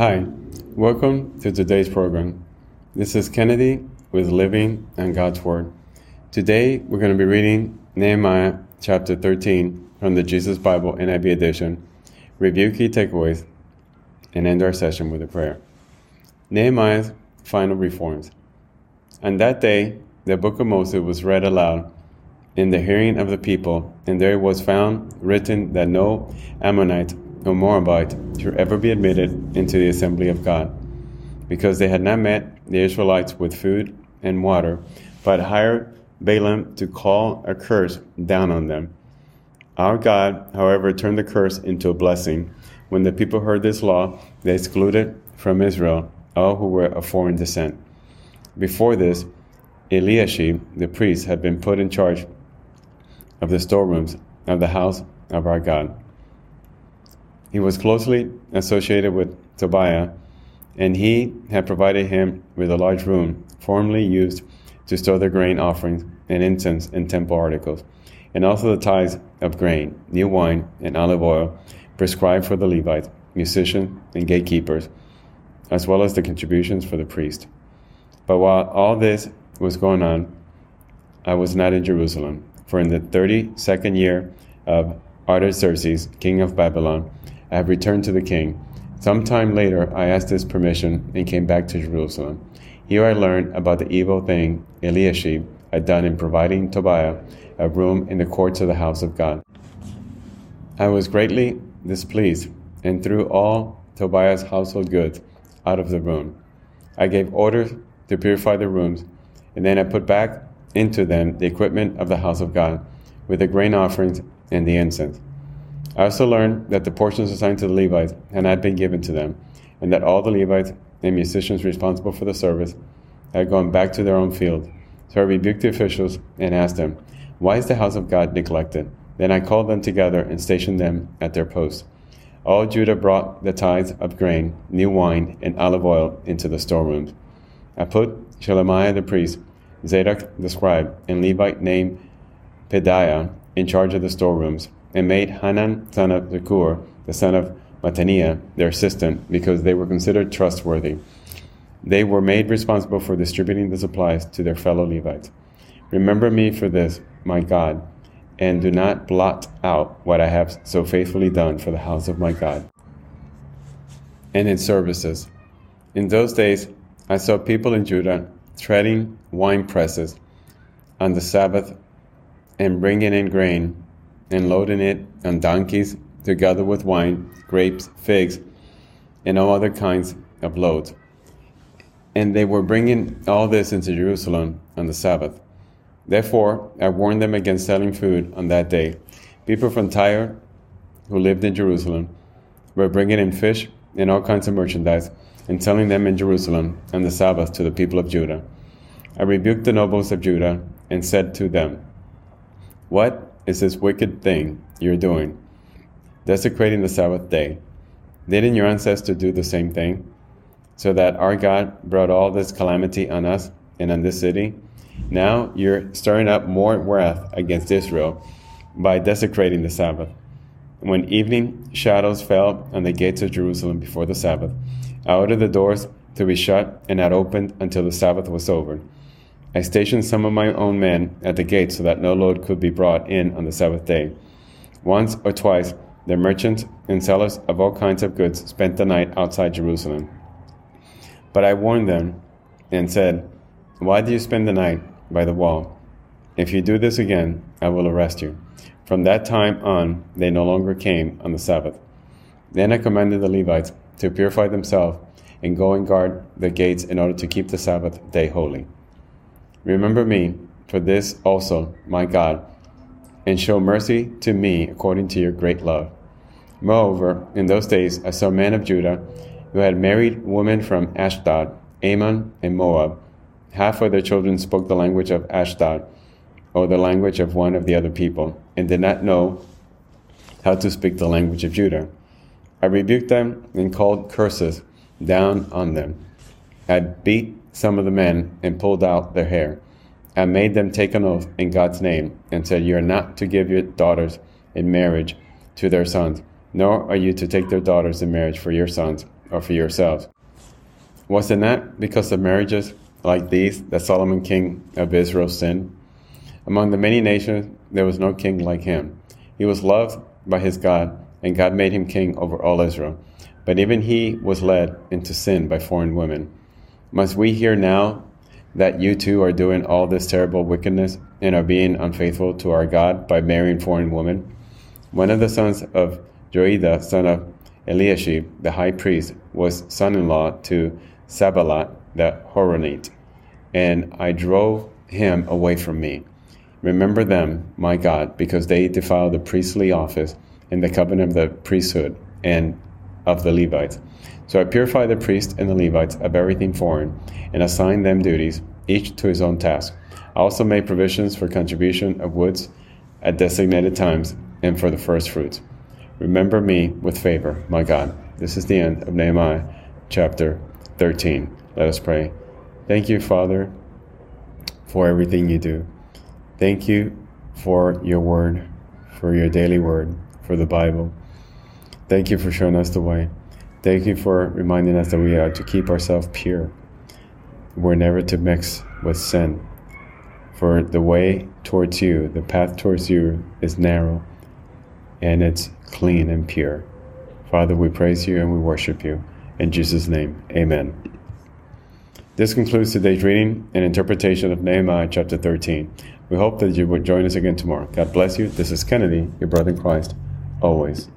Hi, welcome to today's program. This is Kennedy with Living and God's Word. Today we're going to be reading Nehemiah chapter 13 from the Jesus Bible NIV edition, review key takeaways, and end our session with a prayer. Nehemiah's final reforms. On that day, the book of Moses was read aloud in the hearing of the people, and there was found written that no Ammonite or Moabite should ever be admitted into the assembly of God, because they had not met the Israelites with food and water, but hired Balaam to call a curse down on them. Our God, however, turned the curse into a blessing. When the people heard this law, they excluded from Israel all who were of foreign descent. Before this, Eliashib, the priest, had been put in charge of the storerooms of the house of our God. He was closely associated with Tobiah, and he had provided him with a large room formerly used to store the grain offerings and incense and temple articles, and also the tithes of grain, new wine, and olive oil prescribed for the Levites, musicians, and gatekeepers, as well as the contributions for the priest. But while all this was going on, I was not in Jerusalem, for in the thirty second year of Artaxerxes, king of Babylon, I have returned to the king. Some time later, I asked his permission and came back to Jerusalem. Here I learned about the evil thing Eliashib had done in providing Tobiah a room in the courts of the house of God. I was greatly displeased and threw all Tobiah's household goods out of the room. I gave orders to purify the rooms, and then I put back into them the equipment of the house of God, with the grain offerings and the incense. I also learned that the portions assigned to the Levites had not been given to them, and that all the Levites and musicians responsible for the service had gone back to their own field. So I rebuked the officials and asked them, Why is the house of God neglected? Then I called them together and stationed them at their posts. All Judah brought the tithes of grain, new wine, and olive oil into the storerooms. I put Shelemiah the priest, Zadok the scribe, and Levite named Pedaiah in charge of the storerooms and made Hanan son of Zakur, the son of Mattaniah, their assistant, because they were considered trustworthy. They were made responsible for distributing the supplies to their fellow Levites. Remember me for this, my God, and do not blot out what I have so faithfully done for the house of my God. And in services. In those days, I saw people in Judah treading wine presses on the Sabbath and bringing in grain and loading it on donkeys, together with wine, grapes, figs, and all other kinds of loads. And they were bringing all this into Jerusalem on the Sabbath. Therefore, I warned them against selling food on that day. People from Tyre, who lived in Jerusalem, were bringing in fish and all kinds of merchandise and selling them in Jerusalem on the Sabbath to the people of Judah. I rebuked the nobles of Judah and said to them, What is this wicked thing you're doing, desecrating the Sabbath day. Didn't your ancestors do the same thing? So that our God brought all this calamity on us and on this city? Now you're stirring up more wrath against Israel by desecrating the Sabbath. When evening shadows fell on the gates of Jerusalem before the Sabbath, I ordered the doors to be shut and not opened until the Sabbath was over. I stationed some of my own men at the gate so that no load could be brought in on the Sabbath day. Once or twice, the merchants and sellers of all kinds of goods spent the night outside Jerusalem. But I warned them and said, Why do you spend the night by the wall? If you do this again, I will arrest you. From that time on, they no longer came on the Sabbath. Then I commanded the Levites to purify themselves and go and guard the gates in order to keep the Sabbath day holy. Remember me for this also, my God, and show mercy to me according to your great love. Moreover, in those days I saw men of Judah who had married women from Ashdod, Ammon, and Moab. Half of their children spoke the language of Ashdod, or the language of one of the other people, and did not know how to speak the language of Judah. I rebuked them and called curses down on them. I beat some of the men and pulled out their hair. I made them take an oath in God's name and said, You are not to give your daughters in marriage to their sons, nor are you to take their daughters in marriage for your sons, or for yourselves. Was it not because of marriages like these that Solomon, king of Israel, sinned? Among the many nations, there was no king like him. He was loved by his God, and God made him king over all Israel. But even he was led into sin by foreign women. Must we hear now that you too are doing all this terrible wickedness and are being unfaithful to our God by marrying foreign women? One of the sons of Joiada, son of Eliashib, the high priest, was son in law to Sanballat the Horonite, and I drove him away from me. Remember them, my God, because they defiled the priestly office and the covenant of the priesthood and of the Levites. So I purified the priests and the Levites of everything foreign, and assigned them duties, each to his own task. I also made provisions for contribution of woods at designated times and for the first fruits. Remember me with favor, my God. This is the end of Nehemiah chapter 13. Let us pray. Thank you, Father, for everything you do. Thank you for your word, for your daily word, for the Bible. Thank you for showing us the way. Thank you for reminding us that we are to keep ourselves pure. We're never to mix with sin. For the way towards you, the path towards you is narrow and it's clean and pure. Father, we praise you and we worship you. In Jesus' name, amen. This concludes today's reading and interpretation of Nehemiah chapter 13. We hope that you will join us again tomorrow. God bless you. This is Kennedy, your brother in Christ, always.